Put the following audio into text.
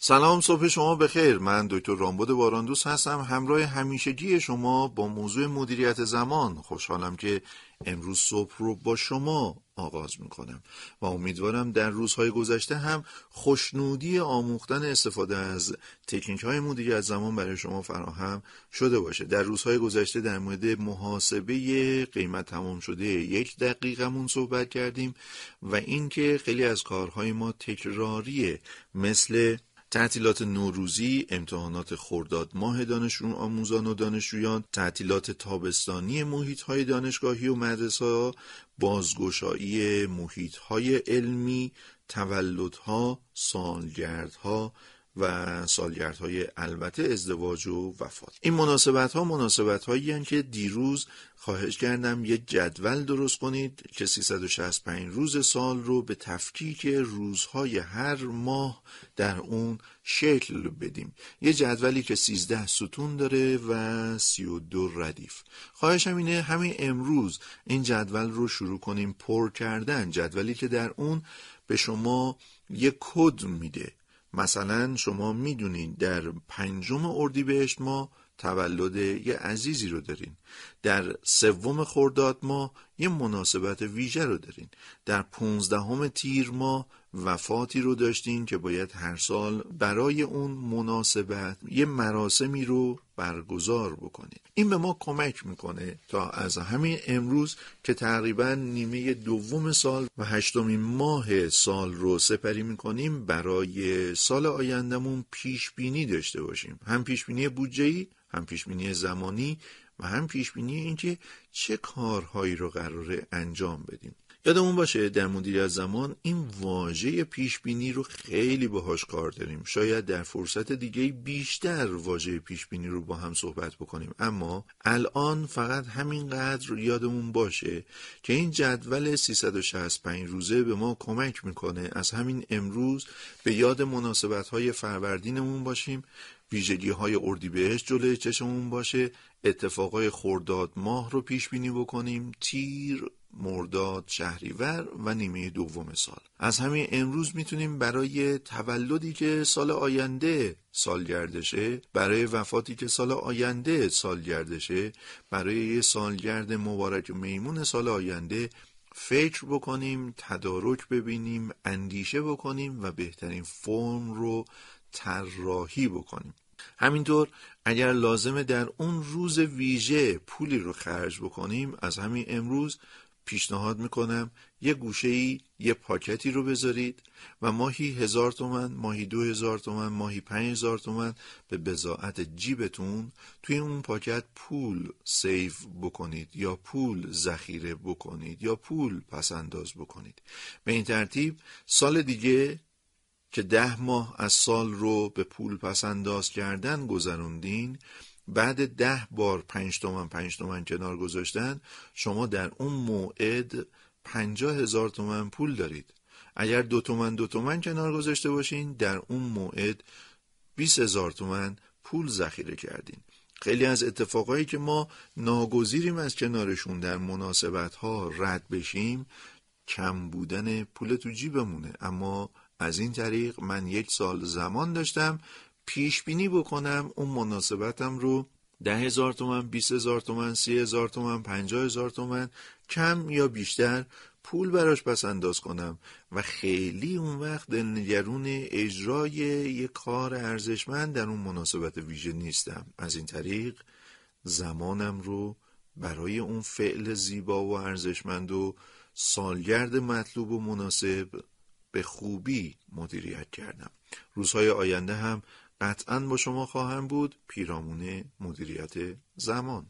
سلام صبح شما بخیر. من دکتر رامبد باراندوس هستم. همراه همیشگی شما با موضوع مدیریت زمان. خوشحالم که امروز صبح رو با شما آغاز می‌کنم و امیدوارم در روزهای گذشته هم خوشنودی آموختن استفاده از تکنیک های مدیریت زمان برای شما فراهم شده باشه. در روزهای گذشته در مورد محاسبه قیمت تمام شده یک دقیقمون صحبت کردیم و اینکه خیلی از کارهای ما تکراریه مثل تعطیلات نوروزی، امتحانات خرداد ماه دانشجویان آموزان و دانشجویان، تعطیلات تابستانی محیط های دانشگاهی و مدرسه ها، بازگشایی محیط های علمی، تولدها، سالگردها و سالگردهای البته ازدواج و وفات. این مناسبت ها مناسبت هایی که دیروز خواهش کردم یه جدول درست کنید که 365 روز سال رو به تفکیک روزهای هر ماه در اون شکل بدیم. یه جدولی که 13 ستون داره و 32 ردیف. خواهشم اینه همین امروز این جدول رو شروع کنیم پر کردن. جدولی که در اون به شما یه کد میده. مثلا شما می‌دونید در پنجم اردیبهشت ما تولد یه عزیزی رو دارین. در سوم خرداد ما یه مناسبت ویژه رو دارین. در پونزدهم تیر ما وفاتی رو داشتین که باید هر سال برای اون مناسبت یه مراسمی رو برگزار بکنید این به ما کمک می‌کنه تا از همین امروز که تقریبا نیمه دوم سال و هشتمین ماه سال رو سپری می‌کنیم برای سال آیندهمون پیش بینی داشته باشیم. هم پیش بینی بودجه هم پیش بینی زمانی و هم پیش بینی اینکه چه کارهایی رو قراره انجام بدیم. یادمون باشه در مدیریت زمان این واژه پیش بینی رو خیلی باهاش کار داریم. شاید در فرصت دیگه بیشتر واژه پیش بینی رو با هم صحبت بکنیم. اما الان فقط همینقدر یادمون باشه که این جدول 365 روزه به ما کمک می‌کنه. از همین امروز به یاد مناسبت های فروردینمون باشیم. ویژگی های اردیبهشت جلوی چشممون باشه اتفاقای خرداد ماه رو پیش بینی بکنیم تیر مرداد شهریور و نیمه دوم سال. از همین امروز می‌تونیم برای تولدی که سال آینده سالگردشه برای وفاتی که سال آینده سالگردشه برای یه سالگرد مبارک میمون سال آینده فکر بکنیم تدارک ببینیم اندیشه بکنیم و بهترین فرم رو طراحی بکنیم. همینطور اگر لازمه در اون روز ویژه پولی رو خرج بکنیم از همین امروز پیشنهاد می‌کنم یه گوشه ای یه پاکتی رو بذارید و ماهی هزار تومن ماهی دو هزار تومن ماهی پنج هزار تومن به بزاعت جیبتون توی اون پاکت پول سیف بکنید یا پول ذخیره بکنید یا پول پس انداز بکنید. به این ترتیب سال دیگه که ده ماه از سال رو به پول پس انداز کردن گذروندین بعد ده بار پنج تومن پنج تومن کنار گذاشتن شما در اون موعد پنجاه هزار تومن پول دارید. اگر دو تومن دو تومن کنار گذاشته باشین در اون موعد بیس هزار تومن پول ذخیره کردین. خیلی از اتفاقایی که ما ناگزیریم از کنارشون در مناسبت ها رد بشیم کم بودن پول تو جیبمونه. اما از این طریق من یک سال زمان داشتم پیش بینی بکنم اون مناسبتم رو ده هزار تومن، بیس هزار تومن، سی هزار تومن، پنجاه هزار تومن کم یا بیشتر پول براش پس انداز کنم. و خیلی اون وقت دلنگرون اجرای یک کار ارزشمند در اون مناسبت ویژه نیستم. از این طریق زمانم رو برای اون فعل زیبا و ارزشمند و سالگرد مطلوب و مناسب به خوبی مدیریت کردم. روزهای آینده هم قطعا با شما خواهم بود. پیرامون مدیریت زمان.